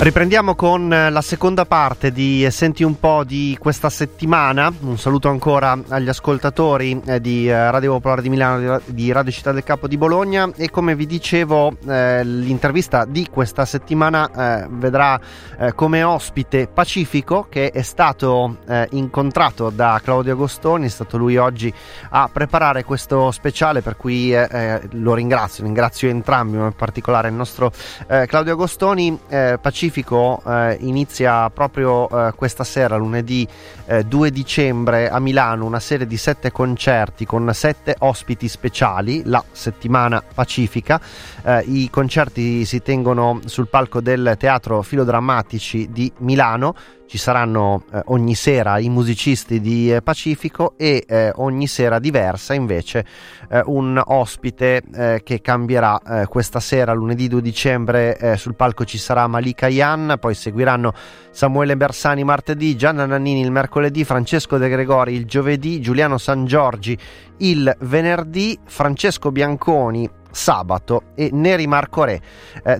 Riprendiamo con eh, la seconda parte di Senti un po' di questa settimana. Un saluto ancora agli ascoltatori eh, di eh, Radio Popolare di Milano, di Radio Città del Capo di Bologna e come vi dicevo eh, l'intervista di questa settimana eh, vedrà eh, come ospite Pacifico che è stato incontrato da Claudio Agostoni, è stato lui oggi a preparare questo speciale per cui lo ringrazio, ringrazio entrambi, ma in particolare il nostro Claudio Agostoni. Pacifico Pacifico eh, inizia proprio eh, questa sera, lunedì eh, 2 dicembre a Milano, una serie di sette concerti con sette ospiti speciali, la settimana pacifica. Eh, I concerti si tengono sul palco del Teatro Filodrammatici di Milano ci saranno eh, ogni sera i musicisti di eh, Pacifico e eh, ogni sera diversa invece eh, un ospite eh, che cambierà eh, questa sera lunedì 2 dicembre sul palco ci sarà Malika Ian poi seguiranno Samuele Bersani martedì Gianna Nannini il mercoledì Francesco De Gregori il giovedì Giuliano San Giorgi il venerdì Francesco Bianconi sabato e Neri Marco Re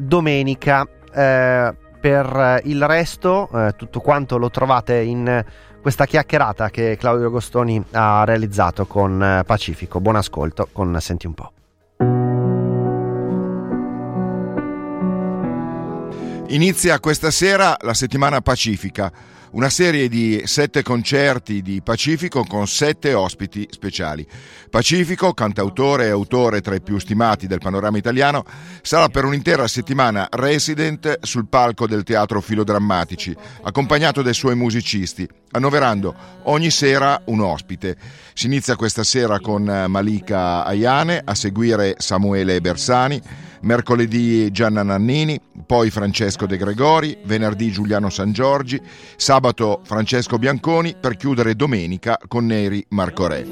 domenica per eh, il resto, eh, tutto quanto lo trovate in questa chiacchierata che Claudio Agostoni ha realizzato con eh, Pacifico. Buon ascolto con Senti un po'. Inizia questa sera la settimana pacifica una serie di sette concerti di Pacifico con sette ospiti speciali. Pacifico, cantautore e autore tra i più stimati del panorama italiano, sarà per un'intera settimana resident sul palco del Teatro Filodrammatici, accompagnato dai suoi musicisti, annoverando ogni sera un ospite. Si inizia questa sera con Malika Ayane, a seguire Samuele Bersani, mercoledì Gianna Nannini, poi Francesco De Gregori, venerdì Giuliano San Giorgi, sabato Francesco Bianconi per chiudere domenica con Neri Marco Re.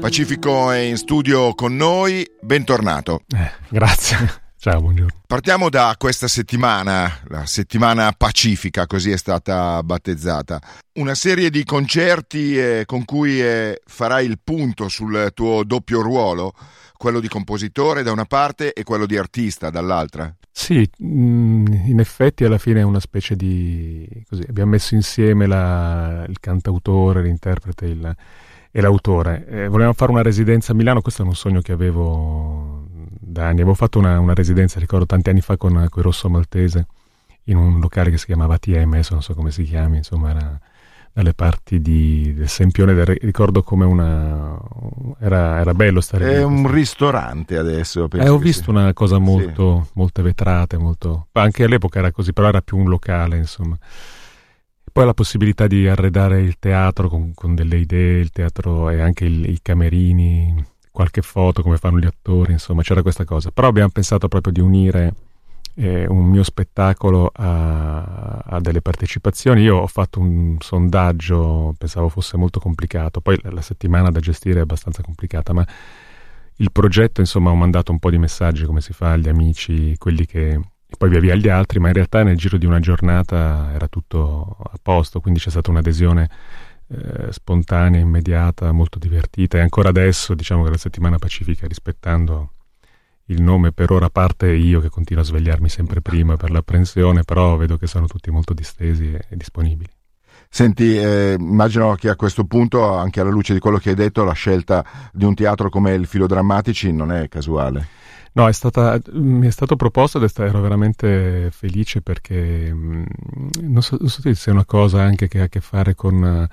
Pacifico è in studio con noi, bentornato. Eh, grazie. Ciao, buongiorno. Partiamo da questa settimana, la settimana pacifica, così è stata battezzata. Una serie di concerti eh, con cui eh, farai il punto sul tuo doppio ruolo, quello di compositore da una parte e quello di artista dall'altra. Sì, mm, in effetti alla fine è una specie di... Così, abbiamo messo insieme la, il cantautore, l'interprete il, e l'autore. Eh, volevamo fare una residenza a Milano, questo è un sogno che avevo da anni. Avevo fatto una, una residenza, ricordo, tanti anni fa con, con Rosso Maltese, in un locale che si chiamava TM, adesso non so come si chiami, insomma era dalle parti di, del Sempione, del, ricordo come una... Era, era bello stare lì. È un ristorante adesso. Eh, ho visto sia. una cosa molto, sì. molte vetrate, molto... anche all'epoca era così, però era più un locale, insomma. Poi la possibilità di arredare il teatro con, con delle idee, il teatro e anche il, i camerini, qualche foto come fanno gli attori, insomma c'era questa cosa. Però abbiamo pensato proprio di unire eh, un mio spettacolo a, a, delle partecipazioni. Io ho fatto un sondaggio, pensavo fosse molto complicato, poi la settimana da gestire è abbastanza complicata, ma il progetto insomma ho mandato un po' di messaggi come si fa agli amici, quelli che poi via via agli altri, ma in realtà nel giro di una giornata era tutto a posto, quindi c'è stata un'adesione eh, spontanea, immediata, molto divertita e ancora adesso diciamo che la settimana pacifica rispettando il nome per ora parte io che continuo a svegliarmi sempre prima per l'apprensione, però vedo che sono tutti molto distesi e, e disponibili. Senti, eh, immagino che a questo punto, anche alla luce di quello che hai detto, la scelta di un teatro come il Filodrammatici non è casuale. No, è stata, mi è stato proposto ed ero veramente felice perché mm, non so, non so se è una cosa anche che ha a che fare con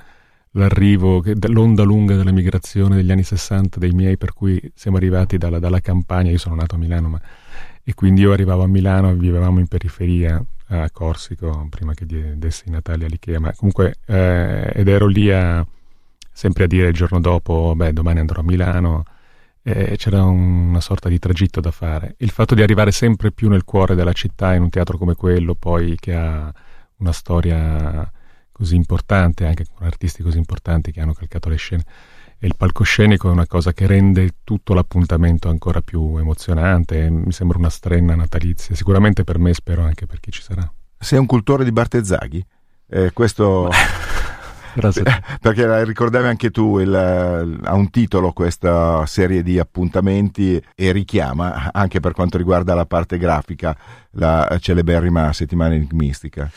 l'arrivo, l'onda lunga della migrazione degli anni 60 dei miei, per cui siamo arrivati dalla, dalla campagna, io sono nato a Milano, ma, e quindi io arrivavo a Milano, vivevamo in periferia a Corsico, prima che dessi i Natali all'Ikea, ma comunque, eh, ed ero lì a, sempre a dire il giorno dopo, beh, domani andrò a Milano, eh, c'era una sorta di tragitto da fare. Il fatto di arrivare sempre più nel cuore della città, in un teatro come quello, poi che ha una storia così importante, anche con artisti così importanti che hanno calcato le scene. E il palcoscenico è una cosa che rende tutto l'appuntamento ancora più emozionante, mi sembra una strenna natalizia, sicuramente per me, spero anche per chi ci sarà. Sei un cultore di Bartezzaghi? Eh, questo... perché ricordavi anche tu, il, ha un titolo questa serie di appuntamenti e richiama anche per quanto riguarda la parte grafica la celeberrima settimana enigmistica.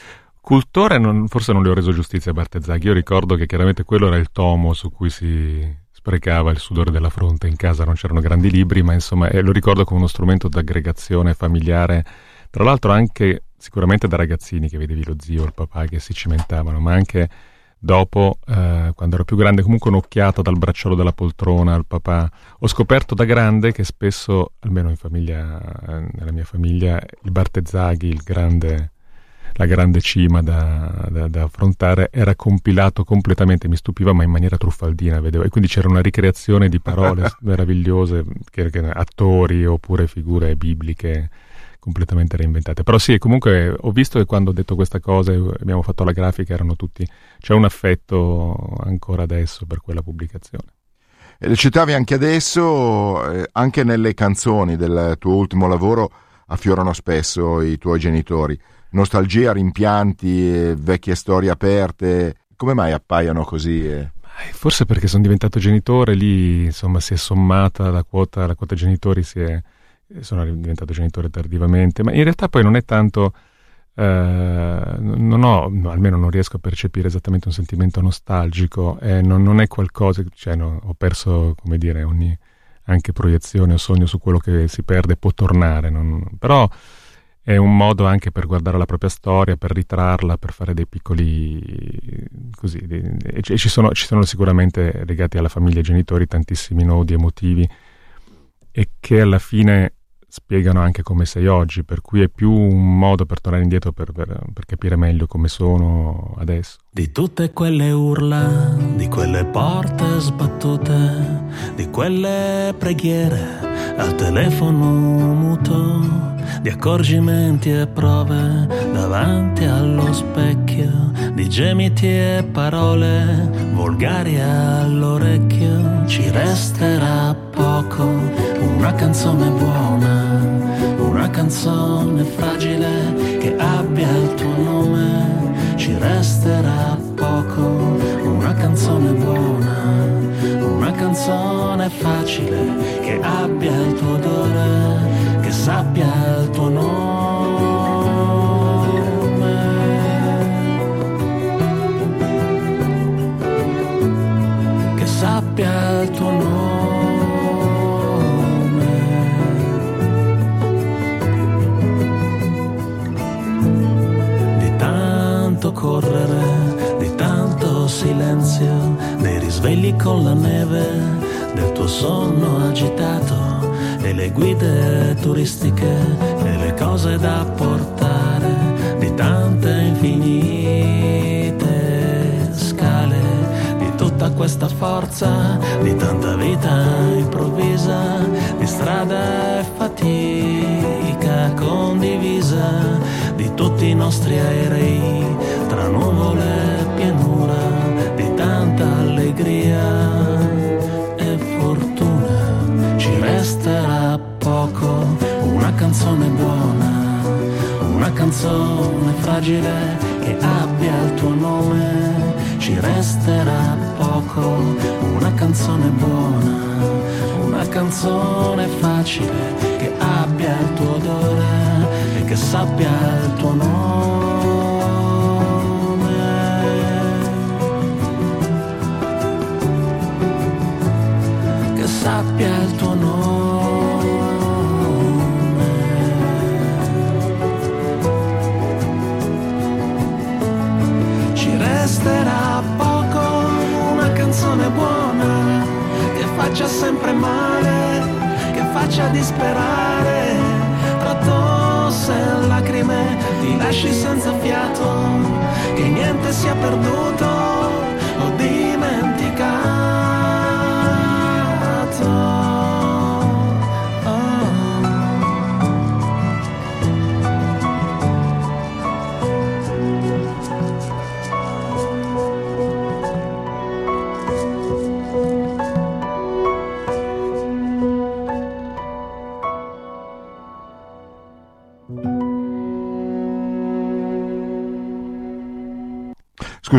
Cultore non, forse non le ho reso giustizia a Bartezzaghi, io ricordo che chiaramente quello era il tomo su cui si sprecava il sudore della fronte, in casa non c'erano grandi libri, ma insomma eh, lo ricordo come uno strumento d'aggregazione familiare, tra l'altro anche sicuramente da ragazzini che vedevi lo zio il papà che si cimentavano, ma anche dopo, eh, quando ero più grande, comunque un'occhiata dal bracciolo della poltrona al papà. Ho scoperto da grande che spesso, almeno in famiglia, eh, nella mia famiglia, il Bartezzaghi, il grande la grande cima da, da, da, affrontare, era compilato completamente, mi stupiva, ma in maniera truffaldina, vedevo. E quindi c'era una ricreazione di parole meravigliose, che, che, attori oppure figure bibliche completamente reinventate. Però sì, comunque ho visto che quando ho detto questa cosa e abbiamo fatto la grafica erano tutti... c'è un affetto ancora adesso per quella pubblicazione. E le citavi anche adesso, eh, anche nelle canzoni del tuo ultimo lavoro affiorano spesso i tuoi genitori nostalgia, rimpianti, vecchie storie aperte. Come mai appaiono così? Eh? Forse perché sono diventato genitore, lì insomma si è sommata la quota, la quota genitori, si è, sono diventato genitore tardivamente, ma in realtà poi non è tanto, eh, non ho, no, almeno non riesco a percepire esattamente un sentimento nostalgico, eh, non, non, è qualcosa, cioè no, ho perso, come dire, ogni anche proiezione o sogno su quello che si perde può tornare, non, però è un modo anche per guardare la propria storia, per ritrarla, per fare dei piccoli così. E ci sono, ci sono sicuramente legati alla famiglia e ai genitori tantissimi nodi emotivi e che alla fine spiegano anche come sei oggi, per cui è più un modo per tornare indietro per, per, per, capire meglio come sono adesso. Di tutte quelle urla, di quelle porte sbattute, di quelle preghiere al telefono muto di accorgimenti e prove davanti allo specchio, di gemiti e parole volgari all'orecchio. Ci resterà poco, una canzone buona, una canzone fragile che abbia il tuo nome. Ci resterà poco, una canzone buona, una canzone facile che abbia il tuo odore sappia il tuo nome. Che sappia il tuo nome. Di tanto correre, di tanto silenzio, dei risvegli con la neve, del tuo sonno agitato e le guide turistiche e le cose da portare di tante infinite scale, di tutta questa forza, di tanta vita improvvisa, di strada e fatica condivisa, di tutti i nostri aerei tra nuvole e pianura, canzone buona, una canzone fragile che abbia il tuo nome, ci resterà poco, una canzone buona, una canzone facile che abbia il tuo odore e che sappia il tuo nome. Faccia disperare. Tra tosse e lacrime ti lasci senza fiato, che niente sia perduto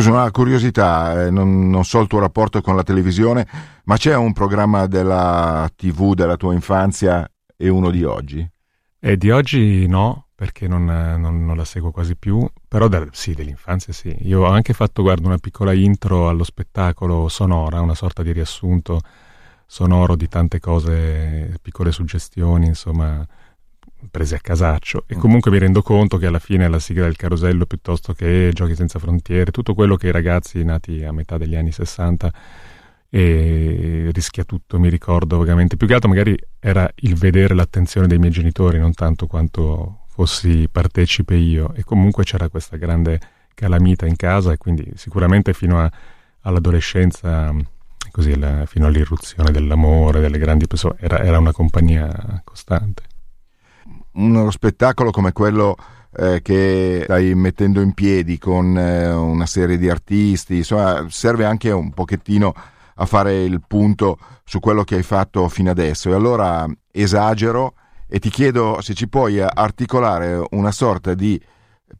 Scusa, una curiosità, eh, non, non, so il tuo rapporto con la televisione, ma c'è un programma della TV della tua infanzia e uno di oggi? E di oggi no, perché non, non, non la seguo quasi più, però da, sì, dell'infanzia sì. Io ho anche fatto, guarda, una piccola intro allo spettacolo sonora, una sorta di riassunto sonoro di tante cose, piccole suggestioni, insomma, prese a casaccio. E mm. comunque mi rendo conto che alla fine la sigla del carosello piuttosto che Giochi senza frontiere, tutto quello che i ragazzi nati a metà degli anni 60 e rischia tutto, mi ricordo vagamente. Più che altro magari era il vedere l'attenzione dei miei genitori, non tanto quanto fossi partecipe io. E comunque c'era questa grande calamita in casa e quindi sicuramente fino a, all'adolescenza, così la, fino all'irruzione dell'amore, delle grandi persone, era, era una compagnia costante. Uno spettacolo come quello eh, che stai mettendo in piedi con eh, una serie di artisti, insomma, serve anche un pochettino a fare il punto su quello che hai fatto fino adesso. E allora esagero e ti chiedo se ci puoi articolare una sorta di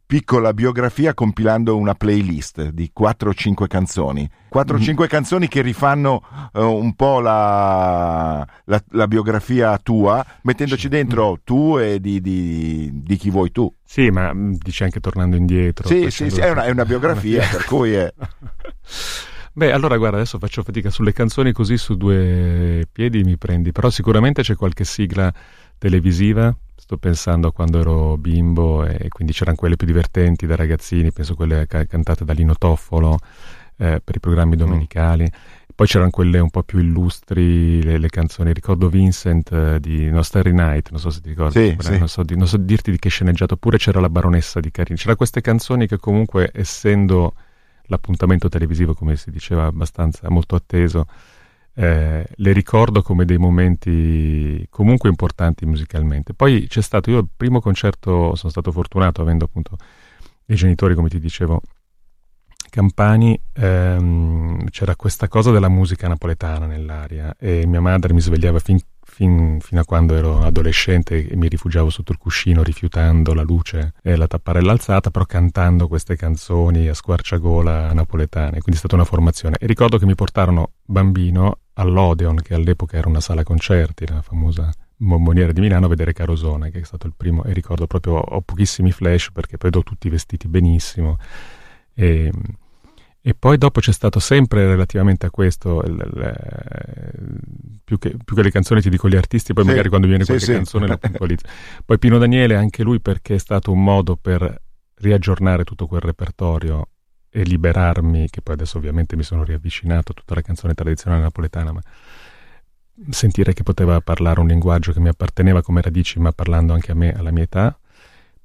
piccola biografia compilando una playlist di 4 o 5 canzoni. 4 o 5 mm. canzoni che rifanno uh, un po' la, la, la, biografia tua, mettendoci dentro tu e di, di, di, chi vuoi tu. Sì, ma mm, dici anche tornando indietro. Sì, sì, sì, è una, è una biografia, per cui è... Beh, allora guarda, adesso faccio fatica sulle canzoni così su due piedi mi prendi, però sicuramente c'è qualche sigla televisiva, sto pensando a quando ero bimbo e quindi c'erano quelle più divertenti da ragazzini, penso quelle cantate da Lino Toffolo eh, per i programmi mm. domenicali. Mm. Poi c'erano quelle un po' più illustri, le, le canzoni. Ricordo Vincent eh, di No Starry Night, non so se ti ricordi. Sì, sì. Non, so di, non, so dirti di che sceneggiato. Oppure c'era La Baronessa di Carini. C'erano queste canzoni che comunque, essendo l'appuntamento televisivo, come si diceva, abbastanza molto atteso, eh, le ricordo come dei momenti comunque importanti musicalmente. Poi c'è stato, io il primo concerto sono stato fortunato avendo appunto i genitori, come ti dicevo, campani, ehm, c'era questa cosa della musica napoletana nell'aria e mia madre mi svegliava fin fin, fino a quando ero adolescente e mi rifugiavo sotto il cuscino rifiutando la luce e la tapparella alzata, però cantando queste canzoni a squarciagola napoletane. Quindi è stata una formazione. E ricordo che mi portarono bambino all'Odeon, che all'epoca era una sala concerti, la famosa bomboniera di Milano, a vedere Carosone, che è stato il primo. E ricordo proprio, ho pochissimi flash perché poi ho tutti vestiti benissimo. E, e poi dopo c'è stato sempre relativamente a questo, il, il, più, che, più, che, le canzoni ti dico gli artisti, poi sì, magari quando viene qualche sì, canzone sì. la puntualizzo. Poi Pino Daniele, anche lui perché è stato un modo per riaggiornare tutto quel repertorio e liberarmi, che poi adesso ovviamente mi sono riavvicinato a tutta la canzone tradizionale napoletana, ma sentire che poteva parlare un linguaggio che mi apparteneva come radici, ma parlando anche a me, alla mia età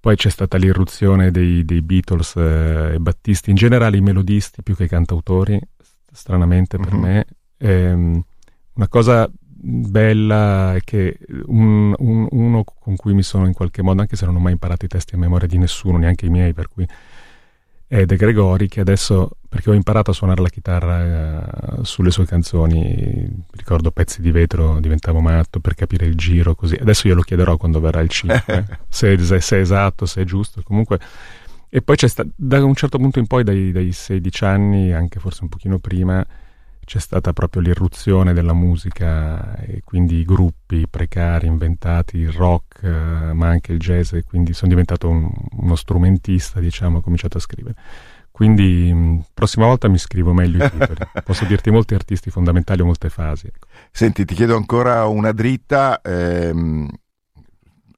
poi c'è stata l'irruzione dei, dei Beatles eh, e Battisti, in generale i melodisti più che i cantautori, stranamente per mm-hmm. me. Ehm, una cosa bella è che un, un, uno con cui mi sono in qualche modo, anche se non ho mai imparato i testi a memoria di nessuno, neanche i miei, per cui è De Gregori che adesso, perché ho imparato a suonare la chitarra uh, sulle sue canzoni, ricordo pezzi di vetro, diventavo matto per capire il giro così, adesso io lo chiederò quando verrà il 5, se, se, è esatto, se è giusto, comunque... E poi c'è stato, da un certo punto in poi, dai, dai 16 anni, anche forse un pochino prima, c'è stata proprio l'irruzione della musica e quindi i gruppi precari inventati, il rock, eh, ma anche il jazz, e quindi sono diventato un, uno strumentista, diciamo, ho cominciato a scrivere. Quindi mh, prossima volta mi scrivo meglio i titoli. Posso dirti molti artisti fondamentali o molte fasi. Ecco. Senti, ti chiedo ancora una dritta ehm,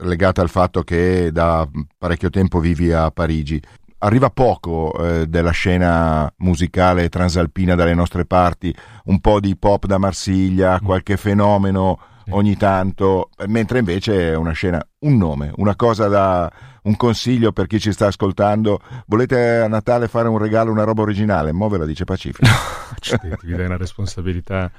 legata al fatto che da parecchio tempo vivi a Parigi arriva poco eh, della scena musicale transalpina dalle nostre parti, un po' di pop da Marsiglia, mm. qualche fenomeno ogni tanto, mentre invece è una scena, un nome, una cosa da un consiglio per chi ci sta ascoltando. Volete a Natale fare un regalo, una roba originale? Mo ve la dice Pacifico. No, ti dai una responsabilità.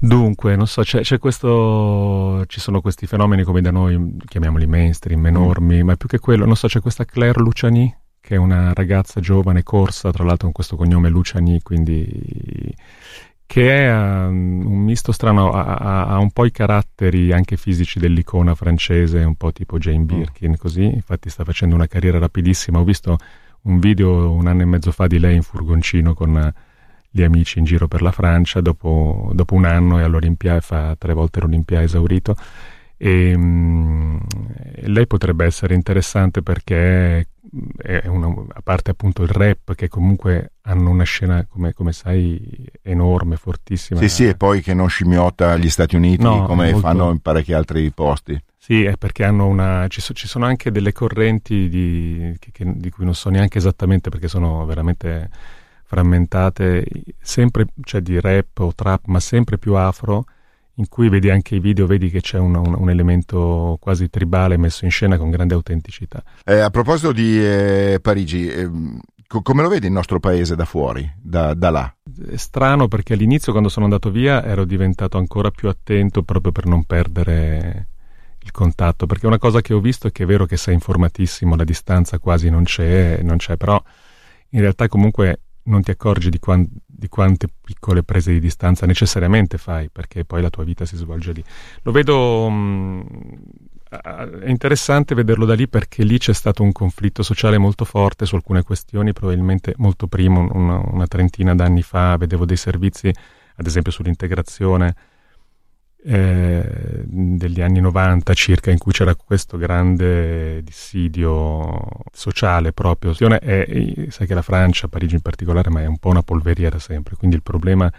Dunque, non so, c'è, c'è, questo, ci sono questi fenomeni come da noi, chiamiamoli mainstream, enormi, mm. ma più che quello, non so, c'è questa Claire Luciani, che è una ragazza giovane, corsa, tra l'altro con questo cognome Luciani, quindi che è um, un misto strano, ha, ha, ha, un po' i caratteri anche fisici dell'icona francese, un po' tipo Jane mm. Birkin, mm. così, infatti sta facendo una carriera rapidissima, ho visto un video un anno e mezzo fa di lei in furgoncino con gli amici in giro per la Francia dopo, dopo un anno è all'Olimpia fa tre volte l'Olimpia esaurito. E mh, lei potrebbe essere interessante perché è una, a parte appunto il rap che comunque hanno una scena come, come sai enorme, fortissima. Sì sì e poi che non scimmiotta gli Stati Uniti no, come molto... fanno in parecchi altri posti. Sì, è perché hanno una. Ci, so, ci sono anche delle correnti di, che, che, di, cui non so neanche esattamente perché sono veramente frammentate, sempre, cioè di rap o trap, ma sempre più afro, in cui vedi anche i video, vedi che c'è un, un, un elemento quasi tribale messo in scena con grande autenticità. Eh, a proposito di eh, Parigi, eh, come lo vedi il nostro paese da fuori, da, da, là? È strano perché all'inizio quando sono andato via ero diventato ancora più attento proprio per non perdere il contatto, perché una cosa che ho visto è che è vero che sei informatissimo, la distanza quasi non c'è, non c'è però in realtà comunque non ti accorgi di, quan- di, quante piccole prese di distanza necessariamente fai, perché poi la tua vita si svolge lì. Lo vedo... Mh, è interessante vederlo da lì perché lì c'è stato un conflitto sociale molto forte su alcune questioni, probabilmente molto prima, una, una trentina d'anni fa, vedevo dei servizi, ad esempio sull'integrazione, eh, degli anni 90 circa in cui c'era questo grande dissidio sociale proprio. E, sai che la Francia, Parigi in particolare ma è un po' una polveriera sempre quindi il problema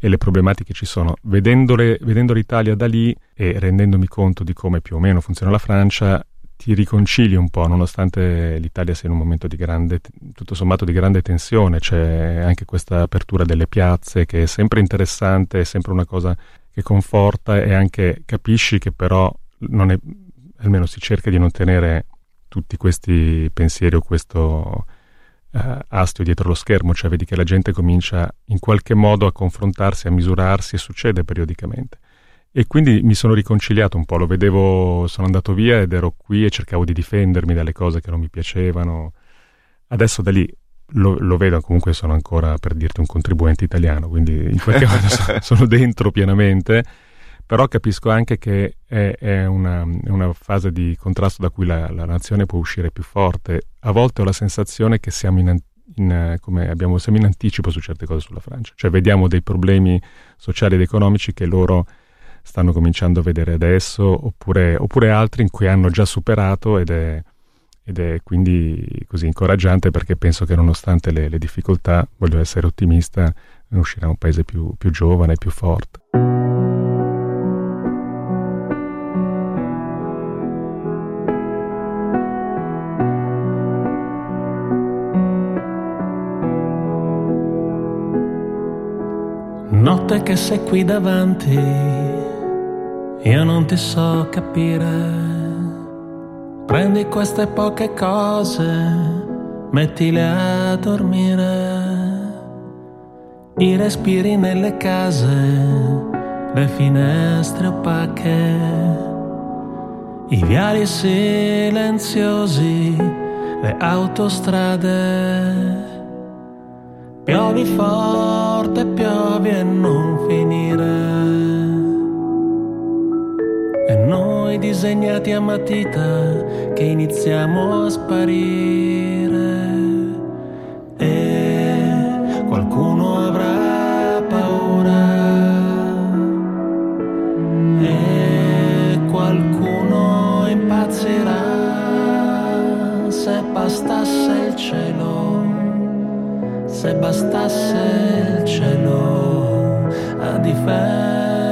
e le problematiche ci sono. Vedendole, vedendo l'Italia da lì e rendendomi conto di come più o meno funziona la Francia ti riconcili un po', nonostante l'Italia sia in un momento di grande, tutto sommato di grande tensione, c'è anche questa apertura delle piazze che è sempre interessante, è sempre una cosa che conforta e anche capisci che però non è, almeno si cerca di non tenere tutti questi pensieri o questo uh, astio dietro lo schermo, cioè vedi che la gente comincia in qualche modo a confrontarsi, a misurarsi e succede periodicamente. E quindi mi sono riconciliato un po', lo vedevo, sono andato via ed ero qui e cercavo di difendermi dalle cose che non mi piacevano. Adesso da lì lo, lo, vedo, comunque sono ancora per dirti un contribuente italiano, quindi in qualche modo sono dentro pienamente, però capisco anche che è, è, una, è una, fase di contrasto da cui la, la, nazione può uscire più forte. A volte ho la sensazione che siamo in, in, abbiamo, siamo in anticipo su certe cose sulla Francia, cioè vediamo dei problemi sociali ed economici che loro stanno cominciando a vedere adesso, oppure, oppure altri in cui hanno già superato ed è ed è quindi così incoraggiante perché penso che nonostante le, le difficoltà, voglio essere ottimista, uscirà un paese più, più giovane e più forte. Notte che sei qui davanti, io non ti so capire Prendi queste poche cose, mettile a dormire. I respiri nelle case, le finestre opache, i viali silenziosi, le autostrade. Piovi forte, piovi e non finire e noi disegnati a matita che iniziamo a sparire. E qualcuno avrà paura. E qualcuno impazzirà se bastasse il cielo se bastasse il cielo a difendere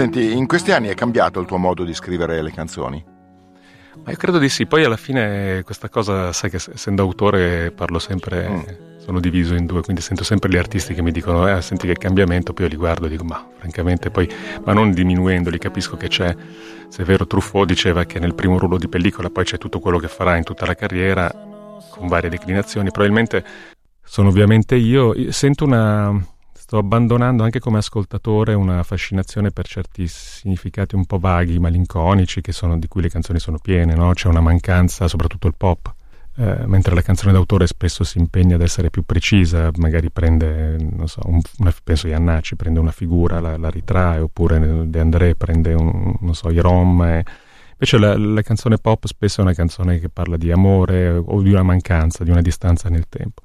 Senti, in questi anni è cambiato il tuo modo di scrivere le canzoni? Ma io credo di sì, poi alla fine questa cosa, sai che essendo autore parlo sempre, mm. sono diviso in due, quindi sento sempre gli artisti che mi dicono, eh, senti che cambiamento, poi io li guardo e dico, ma francamente poi, ma non diminuendoli, capisco che c'è, se è vero Truffaut diceva che nel primo ruolo di pellicola poi c'è tutto quello che farà in tutta la carriera, con varie declinazioni, probabilmente sono ovviamente io, sento una sto abbandonando anche come ascoltatore una fascinazione per certi significati un po' vaghi, malinconici, sono, di cui le canzoni sono piene, no? C'è una mancanza, soprattutto il pop. Eh, mentre la canzone d'autore spesso si impegna ad essere più precisa, magari prende, non so, un, una, penso Iannacci prende una figura, la, la, ritrae, oppure De André prende, un, non so, i rom. E... Invece la, la, canzone pop spesso è una canzone che parla di amore o di una mancanza, di una distanza nel tempo.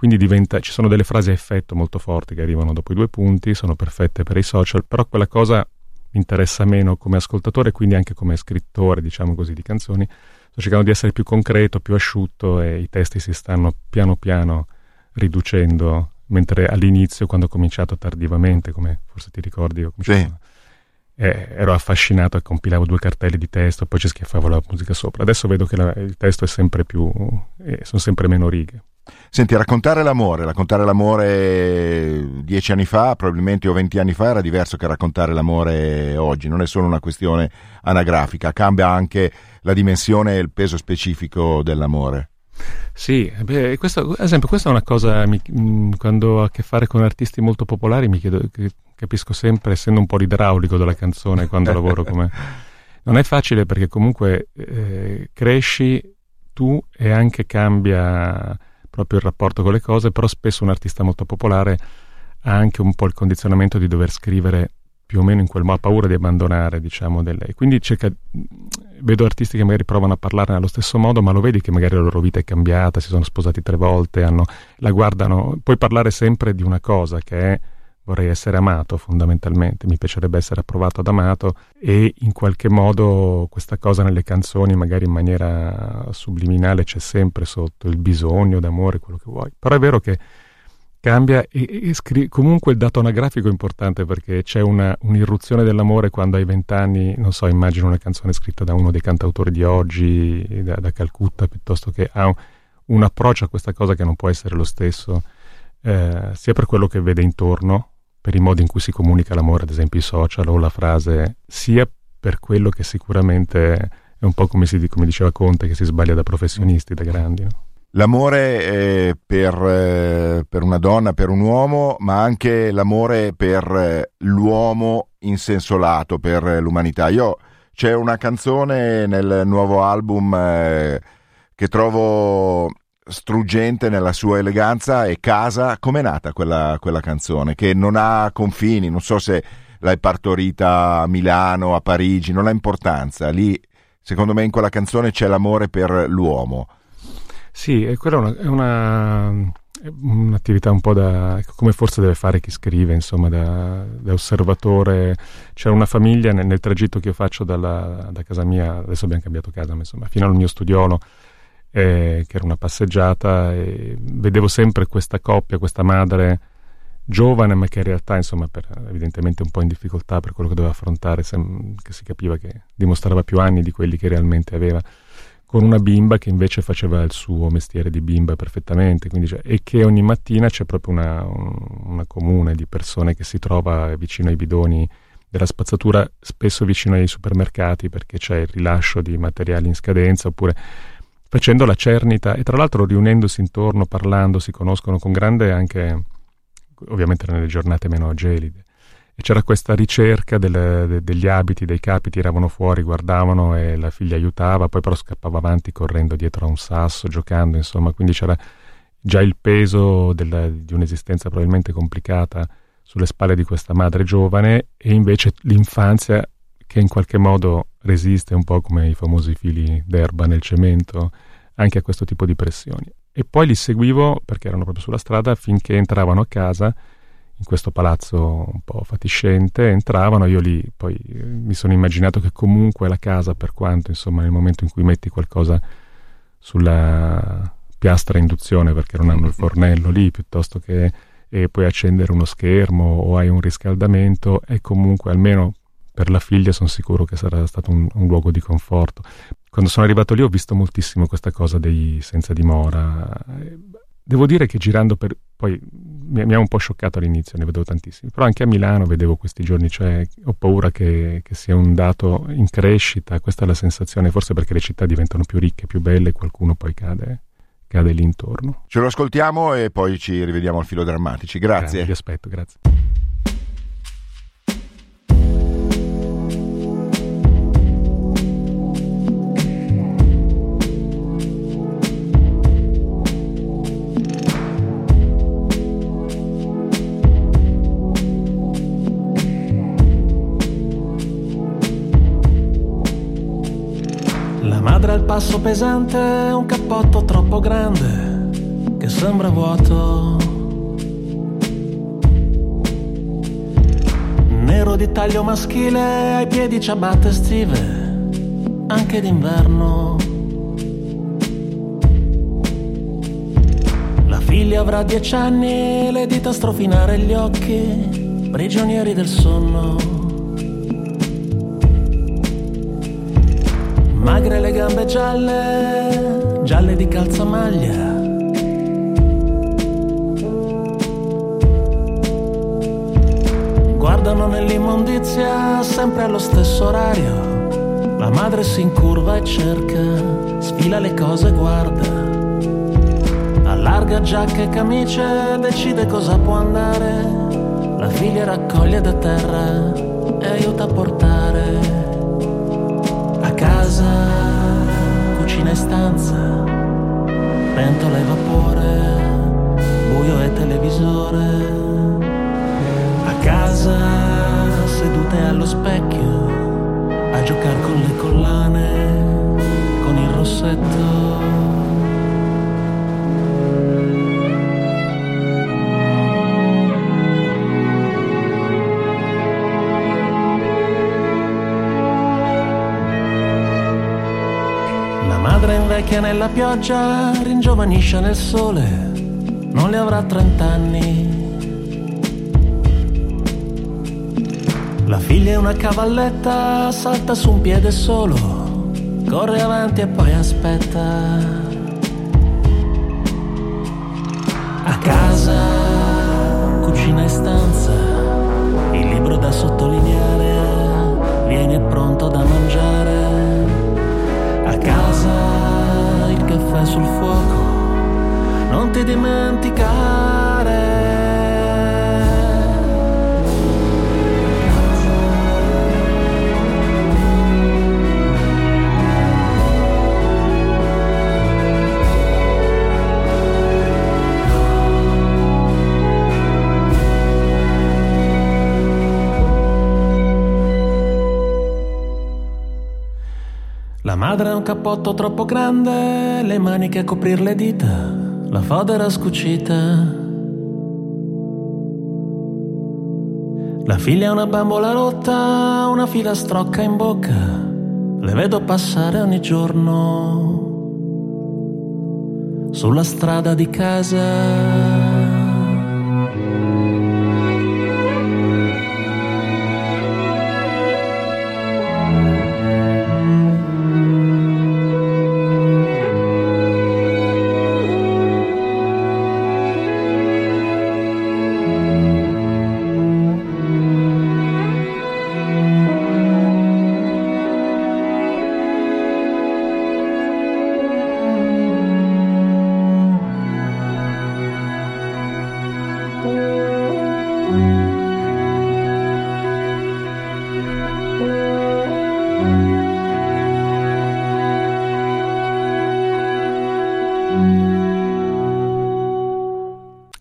Quindi diventa, ci sono delle frasi a effetto molto forti che arrivano dopo i due punti, sono perfette per i social, però quella cosa mi interessa meno come ascoltatore, quindi anche come scrittore, diciamo così, di canzoni sto cercando di essere più concreto, più asciutto e i testi si stanno piano piano riducendo, mentre all'inizio, quando ho cominciato tardivamente, come forse ti ricordi, ho cominciato, sì. eh, ero affascinato e compilavo due cartelli di testo e poi ci schiaffavo la musica sopra. Adesso vedo che la, il testo è sempre più, eh, sono sempre meno righe. Senti, raccontare l'amore, raccontare l'amore dieci anni fa, probabilmente o venti anni fa, era diverso che raccontare l'amore oggi, non è solo una questione anagrafica, cambia anche la dimensione e il peso specifico dell'amore. Sì, beh, questo, ad esempio, questa è una cosa, mi, quando ho a che fare con artisti molto popolari, mi chiedo, capisco sempre, essendo un po' l'idraulico della canzone quando lavoro come... Non è facile perché comunque eh, cresci tu e anche cambia proprio il rapporto con le cose, però spesso un artista molto popolare ha anche un po' il condizionamento di dover scrivere più o meno in quel modo, ha paura di abbandonare, diciamo, delle... quindi cerca... vedo artisti che magari provano a parlarne allo stesso modo, ma lo vedi che magari la loro vita è cambiata, si sono sposati tre volte, hanno... la guardano, puoi parlare sempre di una cosa che è vorrei essere amato fondamentalmente, mi piacerebbe essere approvato ad amato e in qualche modo questa cosa nelle canzoni magari in maniera subliminale c'è sempre sotto il bisogno d'amore, quello che vuoi. Però è vero che cambia e, e scri- comunque il dato anagrafico è importante perché c'è una, un'irruzione dell'amore quando hai vent'anni, non so, immagino una canzone scritta da uno dei cantautori di oggi, da, da Calcutta, piuttosto che ha un, un, approccio a questa cosa che non può essere lo stesso, eh, sia per quello che vede intorno, per i modi in cui si comunica l'amore, ad esempio i social o la frase, sia per quello che sicuramente è un po' come, si, come diceva Conte, che si sbaglia da professionisti, da grandi. No? L'amore per, eh, per, una donna, per un uomo, ma anche l'amore per eh, l'uomo in senso lato, per l'umanità. Io c'è una canzone nel nuovo album eh, che trovo struggente nella sua eleganza e casa. Com'è nata quella, quella canzone? Che non ha confini, non so se l'hai partorita a Milano, a Parigi, non ha importanza. Lì, secondo me, in quella canzone c'è l'amore per l'uomo. Sì, e quella è, una, una, un'attività un po' da come forse deve fare chi scrive, insomma, da, da osservatore. C'era una famiglia nel, nel, tragitto che io faccio dalla, da casa mia, adesso abbiamo cambiato casa, ma insomma, fino al mio studiolo eh, che era una passeggiata e vedevo sempre questa coppia, questa madre giovane ma che in realtà insomma per, evidentemente un po' in difficoltà per quello che doveva affrontare sem- che si capiva che dimostrava più anni di quelli che realmente aveva con una bimba che invece faceva il suo mestiere di bimba perfettamente. Quindi, cioè, e che ogni mattina c'è proprio una, un, una comune di persone che si trova vicino ai bidoni della spazzatura spesso vicino ai supermercati perché c'è il rilascio di materiali in scadenza oppure facendo la cernita e tra l'altro riunendosi intorno, parlando, si conoscono con grande anche, ovviamente nelle giornate meno gelide. E c'era questa ricerca del, de, degli abiti, dei capi, tiravano fuori, guardavano e la figlia aiutava, poi però scappava avanti correndo dietro a un sasso, giocando, insomma, quindi c'era già il peso della, di un'esistenza probabilmente complicata sulle spalle di questa madre giovane e invece l'infanzia che in qualche modo resiste un po' come i famosi fili d'erba nel cemento anche a questo tipo di pressioni. E poi li seguivo perché erano proprio sulla strada finché entravano a casa in questo palazzo un po' fatiscente, entravano, io lì poi eh, mi sono immaginato che comunque la casa, per quanto insomma nel momento in cui metti qualcosa sulla piastra induzione perché non hanno il fornello lì, piuttosto che e puoi accendere uno schermo o hai un riscaldamento, è comunque almeno per la figlia sono sicuro che sarà stato un, un, luogo di conforto. Quando sono arrivato lì ho visto moltissimo questa cosa dei senza dimora. Devo dire che girando per... poi mi, mi ha un po' scioccato all'inizio, ne vedevo tantissimi, però anche a Milano vedevo questi giorni, cioè ho paura che, che sia un dato in crescita, questa è la sensazione, forse perché le città diventano più ricche, più belle, qualcuno poi cade cade lì intorno. Ce lo ascoltiamo e poi ci rivediamo al filo drammatici. Grazie. Grazie vi aspetto, grazie. Passo pesante, un cappotto troppo grande che sembra vuoto. Nero di taglio maschile, ai piedi ciabatte estive, anche d'inverno. La figlia avrà dieci anni, le dita strofinare gli occhi, prigionieri del sonno. Magre le gambe gialle, gialle di calzamaglia. Guardano nell'immondizia sempre allo stesso orario. La madre si incurva e cerca, sfila le cose, guarda. Allarga giacca e camicia, decide cosa può andare. La figlia raccoglie da terra e aiuta a portare casa, cucina e stanza, pentola e vapore, buio e televisore. A casa, sedute allo specchio, a giocare con le collane, con il rossetto. Invecchia nella pioggia, ringiovanisce nel sole, non le avrà trent'anni. La figlia è una cavalletta, salta su un piede solo, corre avanti e poi aspetta. A casa, cucina e stanza, il libro da sottolineare, viene pronto da mangiare casa, il caffè sul fuoco, non ti dimenticare. Madre ha un cappotto troppo grande, le maniche a coprir le dita, la fodera scucita. La figlia ha una bambola rotta, una filastrocca in bocca, le vedo passare ogni giorno sulla strada di casa.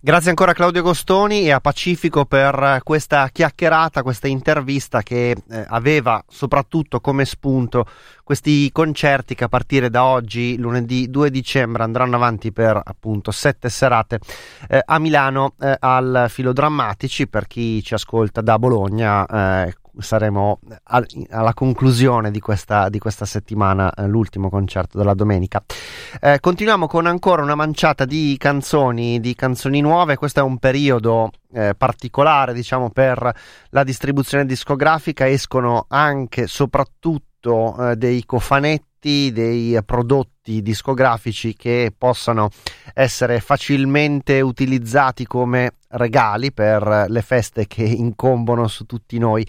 Grazie ancora a Claudio Gostoni e a Pacifico per questa chiacchierata, questa intervista che eh, aveva soprattutto come spunto questi concerti che a partire da oggi, lunedì 2 dicembre, andranno avanti per appunto sette serate eh, a Milano eh, al Filodrammatici. Per chi ci ascolta da Bologna, eh, saremo al, alla conclusione di questa, di questa settimana, eh, l'ultimo concerto della domenica. Eh, continuiamo con ancora una manciata di canzoni, di canzoni nuove. Questo è un periodo eh, particolare, diciamo, per la distribuzione discografica. Escono anche, soprattutto, eh, dei cofanetti dei prodotti discografici che possano essere facilmente utilizzati come regali per le feste che incombono su tutti noi.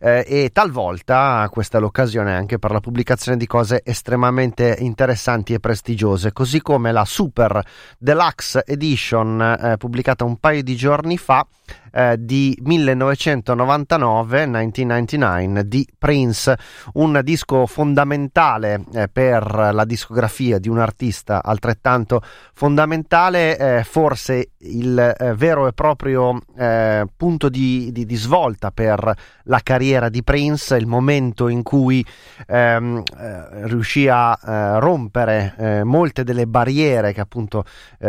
Eh, e talvolta questa è l'occasione anche per la pubblicazione di cose estremamente interessanti e prestigiose, così come la Super Deluxe Edition eh, pubblicata un paio di giorni fa eh, di 1999, 1999 di Prince, un disco fondamentale eh, per la discografia di un artista altrettanto fondamentale, eh, forse il eh, vero e proprio eh, punto di, di, di, svolta per la carriera di Prince, il momento in cui ehm, eh, riuscì a rompere molte delle barriere che appunto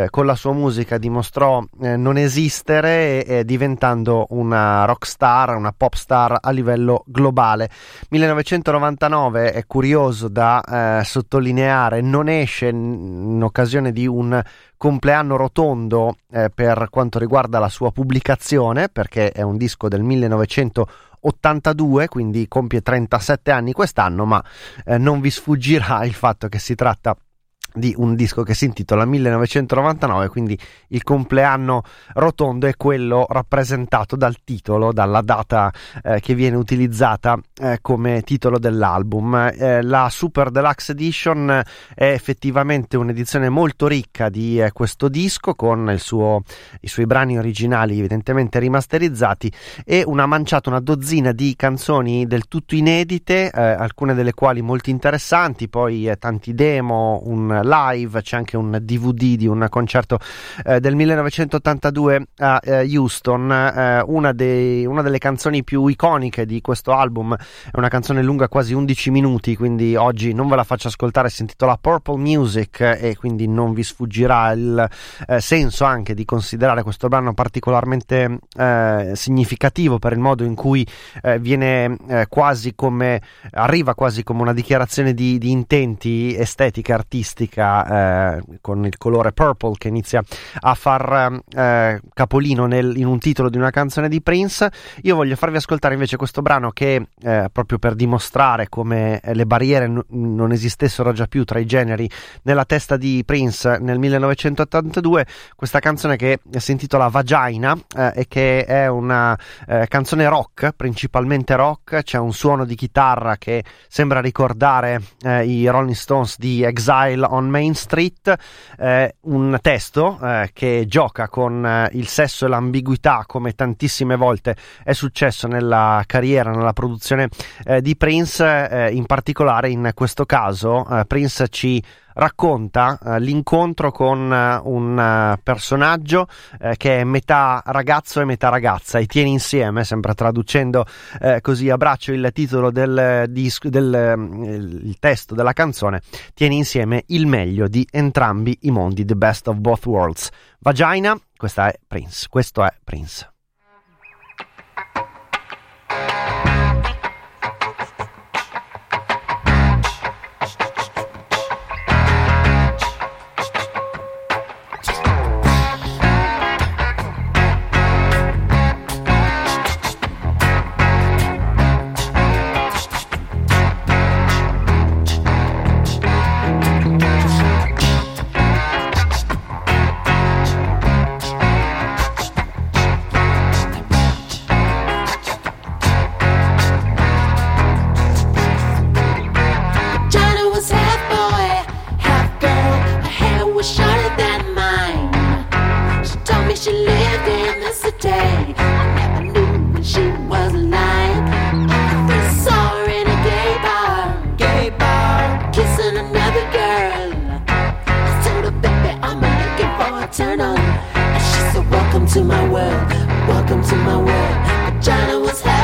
con la sua musica dimostrò non esistere e, e diventò diventando una rock star, una pop star a livello globale. 1999 è curioso da eh, sottolineare, non esce in occasione di un compleanno rotondo eh, per quanto riguarda la sua pubblicazione, perché è un disco del 1982, quindi compie 37 anni quest'anno, ma eh, non vi sfuggirà il fatto che si tratta di un disco che si intitola 1999, quindi il compleanno rotondo è quello rappresentato dal titolo, dalla data eh, che viene utilizzata eh, come titolo dell'album. Eh, la Super Deluxe Edition è effettivamente un'edizione molto ricca di eh, questo disco con suo, i suoi brani originali evidentemente rimasterizzati e una manciata, una dozzina di canzoni del tutto inedite, eh, alcune delle quali molto interessanti, poi eh, tanti demo, un live, c'è anche un DVD di un concerto eh, del 1982 a eh, Houston, eh, una, dei, una, delle canzoni più iconiche di questo album, è una canzone lunga quasi 11 minuti, quindi oggi non ve la faccio ascoltare, si intitola Purple Music e quindi non vi sfuggirà il eh, senso anche di considerare questo brano particolarmente eh, significativo per il modo in cui eh, viene quasi come arriva quasi come una dichiarazione di, di intenti estetica artistica musica eh, con il colore purple che inizia a far eh, capolino nel, in un titolo di una canzone di Prince. Io voglio farvi ascoltare invece questo brano che eh, proprio per dimostrare come le barriere n- non esistessero già più tra i generi nella testa di Prince nel 1982, questa canzone che si intitola Vagina eh, e che è una eh, canzone rock, principalmente rock, c'è un suono di chitarra che sembra ricordare eh, i Rolling Stones di Exile on Main Street, eh, un testo eh, che gioca con eh, il sesso e l'ambiguità come tantissime volte è successo nella carriera, nella produzione eh, di Prince, eh, in particolare in questo caso Prince ci racconta eh, l'incontro con eh, un uh, personaggio eh, che è metà ragazzo e metà ragazza e tiene insieme, sempre traducendo eh, così a braccio il titolo del, disco, del mm, il testo della canzone, tiene insieme il meglio di entrambi i mondi, the best of both worlds. Vagina, questa è Prince, questo è Prince. girl. I told her, baby, I'm looking for a turn on. And she said, Welcome to my world, welcome to my world. Vagina was.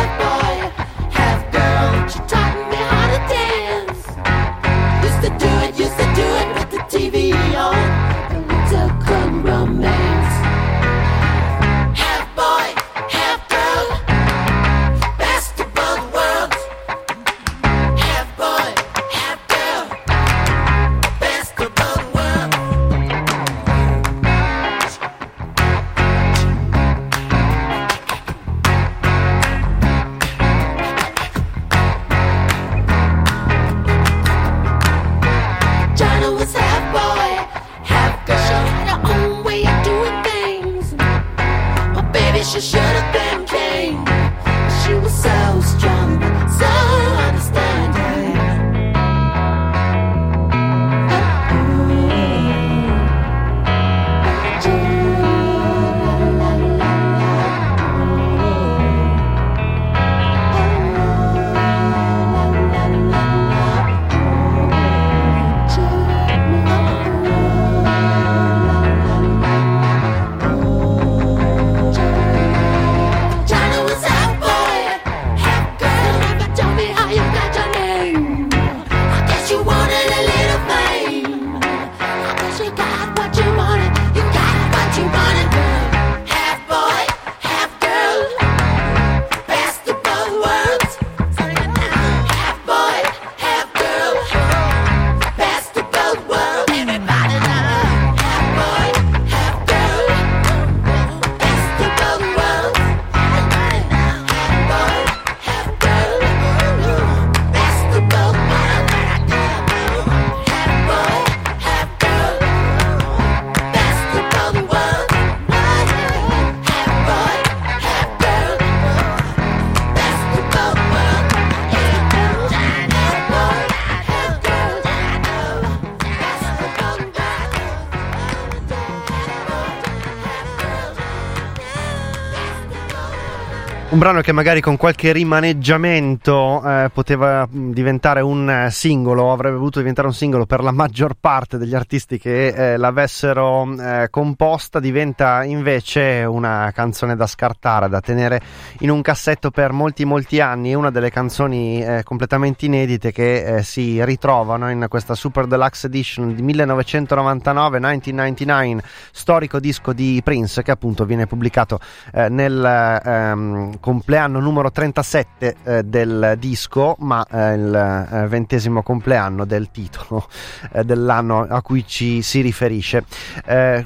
Brano che magari con qualche rimaneggiamento eh, poteva mm, diventare un eh, singolo, avrebbe voluto diventare un singolo per la maggior parte degli artisti che eh, l'avessero eh, composta, diventa invece una canzone da scartare, da tenere in un cassetto per molti molti anni, una delle canzoni eh, completamente inedite che eh, si ritrovano in questa Super Deluxe Edition di 1999, 1999, storico disco di Prince che appunto viene pubblicato nel ehm, compleanno numero 37 eh, del disco, ma eh, il eh, ventesimo compleanno del titolo eh, dell'anno a cui ci si riferisce.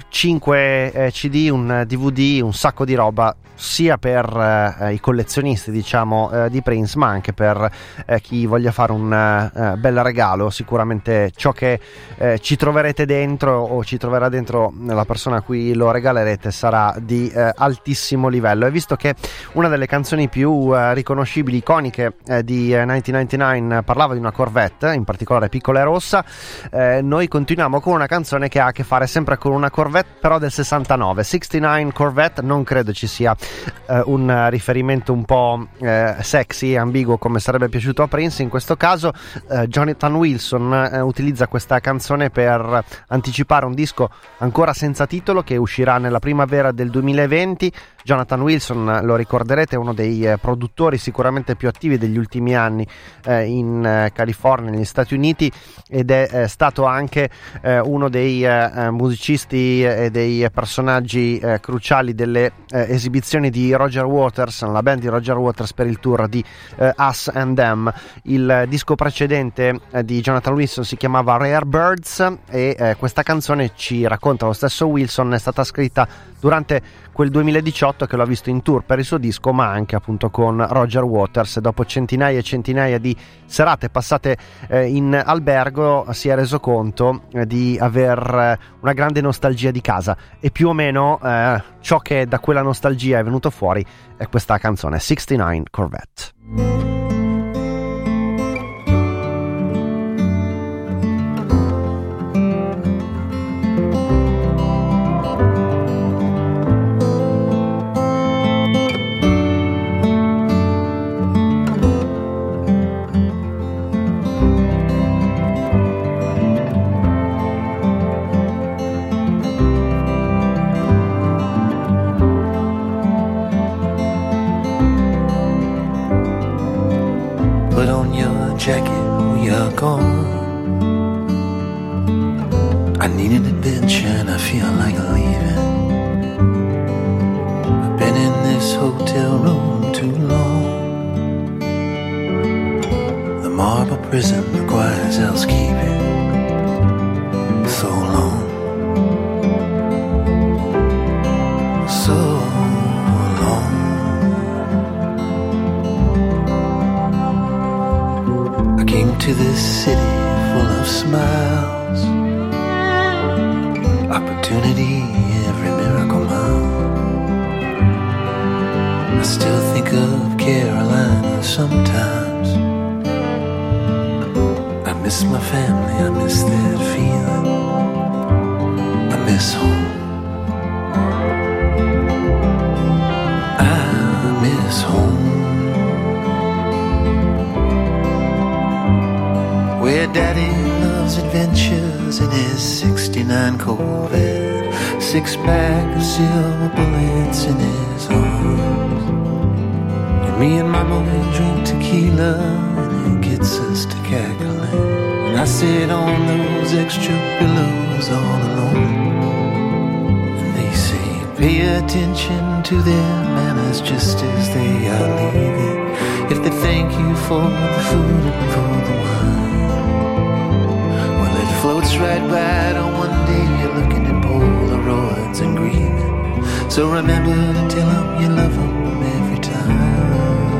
5 eh, CD, un DVD, un sacco di roba sia per i collezionisti diciamo di Prince ma anche per chi voglia fare un bel regalo sicuramente ciò che ci troverete dentro o ci troverà dentro la persona a cui lo regalerete sarà di altissimo livello e visto che una delle più riconoscibili iconiche di 1999 parlava di una Corvette in particolare piccola e rossa. Noi continuiamo con una canzone che ha a che fare sempre con una Corvette però del 69 69 Corvette non credo ci sia eh, un riferimento un po' eh, sexy e ambiguo come sarebbe piaciuto a Prince. In questo caso eh, Jonathan Wilson eh, utilizza questa canzone per anticipare un disco ancora senza titolo che uscirà nella primavera del 2020 Jonathan Wilson, lo ricorderete, è uno dei eh, produttori sicuramente più attivi degli ultimi anni eh, in eh, California, negli Stati Uniti ed è stato anche uno dei musicisti e dei personaggi cruciali delle esibizioni di Roger Waters, la band di Roger Waters per il tour di Us and Them. Il disco precedente di Jonathan Wilson si chiamava Rare Birds e questa canzone ci racconta lo stesso Wilson, è stata scritta durante quel 2018 che lo ha visto in tour per il suo disco, ma anche appunto con Roger Waters. Dopo centinaia e centinaia di serate passate eh, in albergo, si è reso conto eh, di aver eh, una grande nostalgia di casa e più o meno eh, ciò che da quella nostalgia è venuto fuori è questa canzone 69 Corvette. sit on those extra pillows all alone. And they say, pay attention to their manners just as they are leaving. If they thank you for the food and for the wine, well, it floats right by. Don't one day you're looking at Polaroids and grieving. So remember to tell them you love them every time.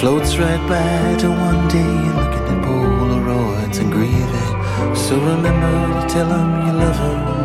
Floats right by to one day looking at Polaroids and grieving. So remember to tell him you love him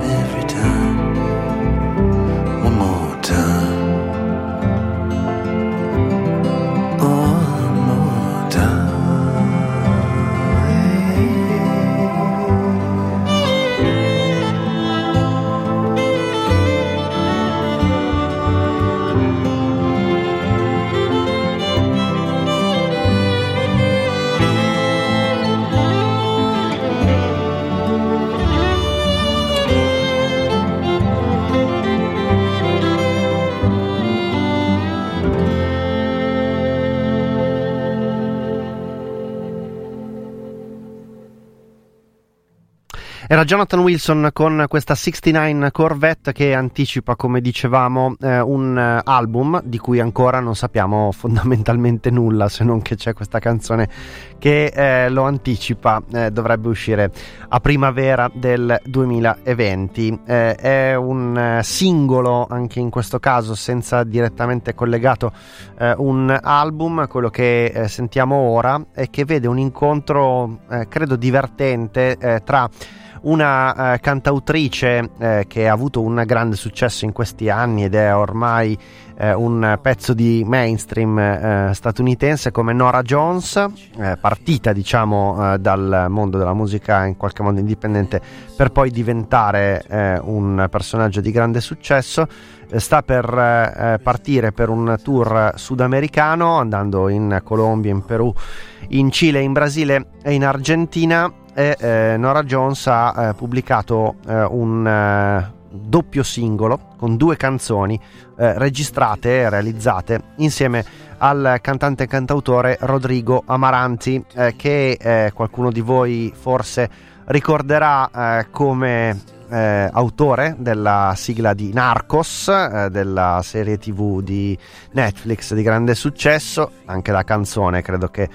Era Jonathan Wilson con questa 69 Corvette che anticipa, come dicevamo, eh, un eh, album di cui ancora non sappiamo fondamentalmente nulla, se non che c'è questa canzone che eh, lo anticipa, eh, dovrebbe uscire a primavera del 2020. Eh, è un eh, singolo, anche in questo caso, senza direttamente collegato un album, quello che sentiamo ora, e che vede un incontro, credo, divertente tra una eh, cantautrice eh, che ha avuto un grande successo in questi anni ed è ormai eh, un pezzo di mainstream eh, statunitense come Nora Jones, eh, partita diciamo eh, dal mondo della musica in qualche modo indipendente per poi diventare un personaggio di grande successo. Sta per eh, partire per un tour sudamericano andando in Colombia, in Perù, in Cile, in Brasile e in Argentina e eh, Nora Jones ha eh, pubblicato eh, un eh, doppio singolo con due canzoni eh, registrate e realizzate insieme al cantante e cantautore Rodrigo Amaranti che qualcuno di voi forse ricorderà come eh, autore della sigla di Narcos, eh, della serie tv di Netflix di grande successo, anche la canzone credo che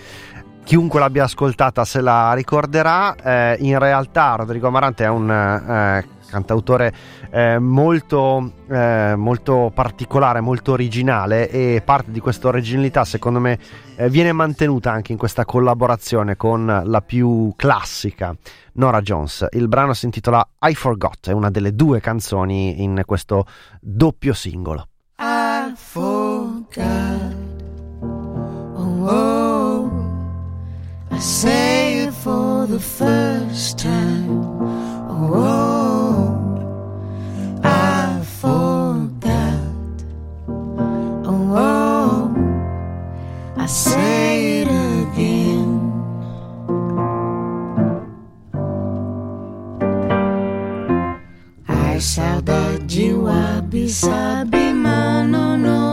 chiunque l'abbia ascoltata se la ricorderà. Eh, in realtà Rodrigo Amarante è un eh, cantautore eh, molto, eh, molto, particolare, molto originale e parte di questa originalità secondo me eh, viene mantenuta anche in questa collaborazione con la più classica Nora Jones. Il brano si intitola I Forgot, è una delle due canzoni in questo doppio singolo. I forgot. Oh, oh. I say it for the first time. Oh. I forgot. Oh. I say it again. Ai saudade wabi sabe mano no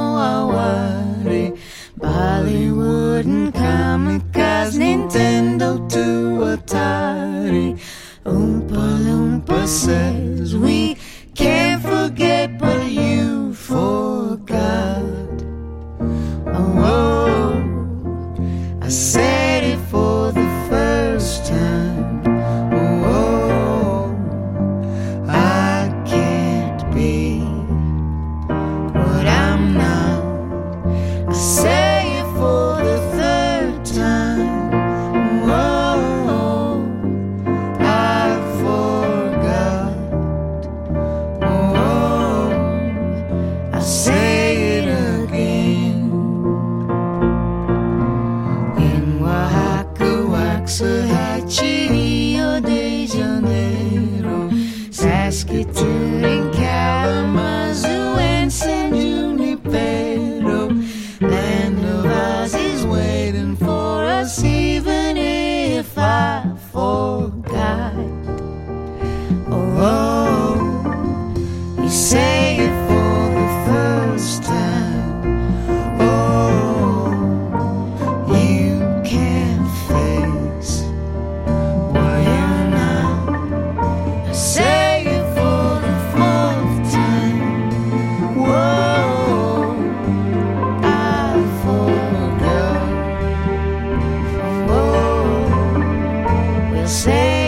say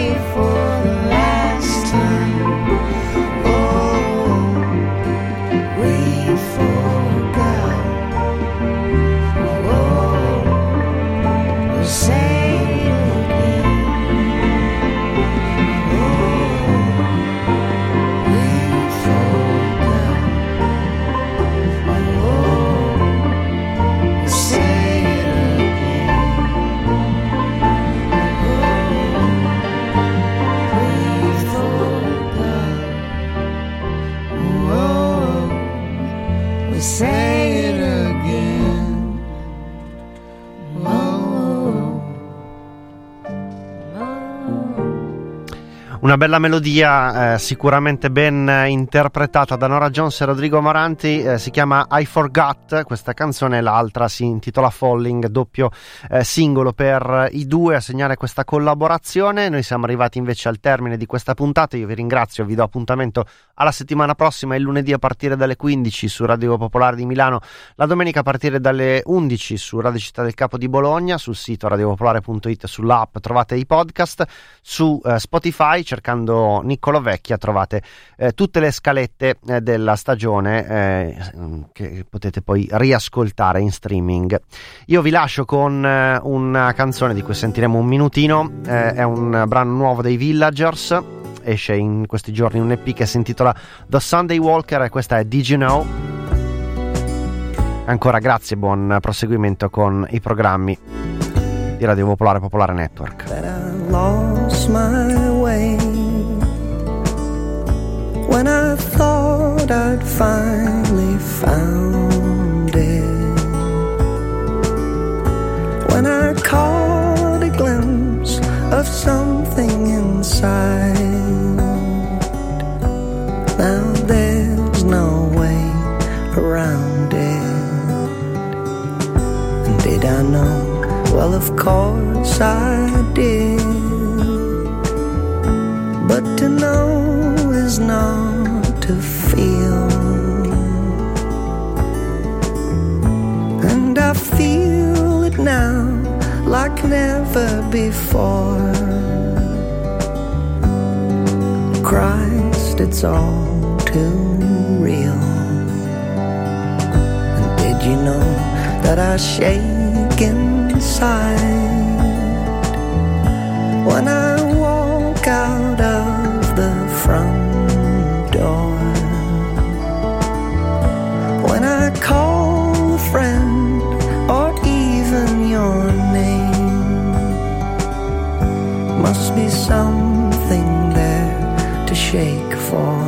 Bella melodia, eh, sicuramente ben interpretata da Nora Jones e Rodrigo Moranti, eh, si chiama I Forgot, questa canzone, l'altra si intitola Falling, doppio eh, singolo per i due a segnare questa collaborazione. Noi siamo arrivati invece al termine di questa puntata, io vi ringrazio, vi do appuntamento alla settimana prossima, il lunedì a partire dalle 15 su Radio Popolare di Milano, la domenica a partire dalle 11 su Radio Città del Capo di Bologna, sul sito radiopopolare.it, sull'app trovate i podcast, su eh, Spotify cercando Niccolo Vecchia trovate eh, tutte le scalette eh, della stagione eh, che potete poi riascoltare in streaming. Io vi lascio con eh, una canzone di cui sentiremo un minutino, eh, è un brano nuovo dei Villagers, esce in questi giorni un EP che si intitola The Sunday Walker e questa è Did You Know? Ancora grazie, buon proseguimento con i programmi di Radio Popolare Popolare Network. When I thought I'd finally found it. When I caught a glimpse of something inside. Now there's no way around it. And did I know? Well, of course I did. But to know is not to feel. And I feel it now like never before. Christ, it's all too real. Did you know that I shake inside shake for.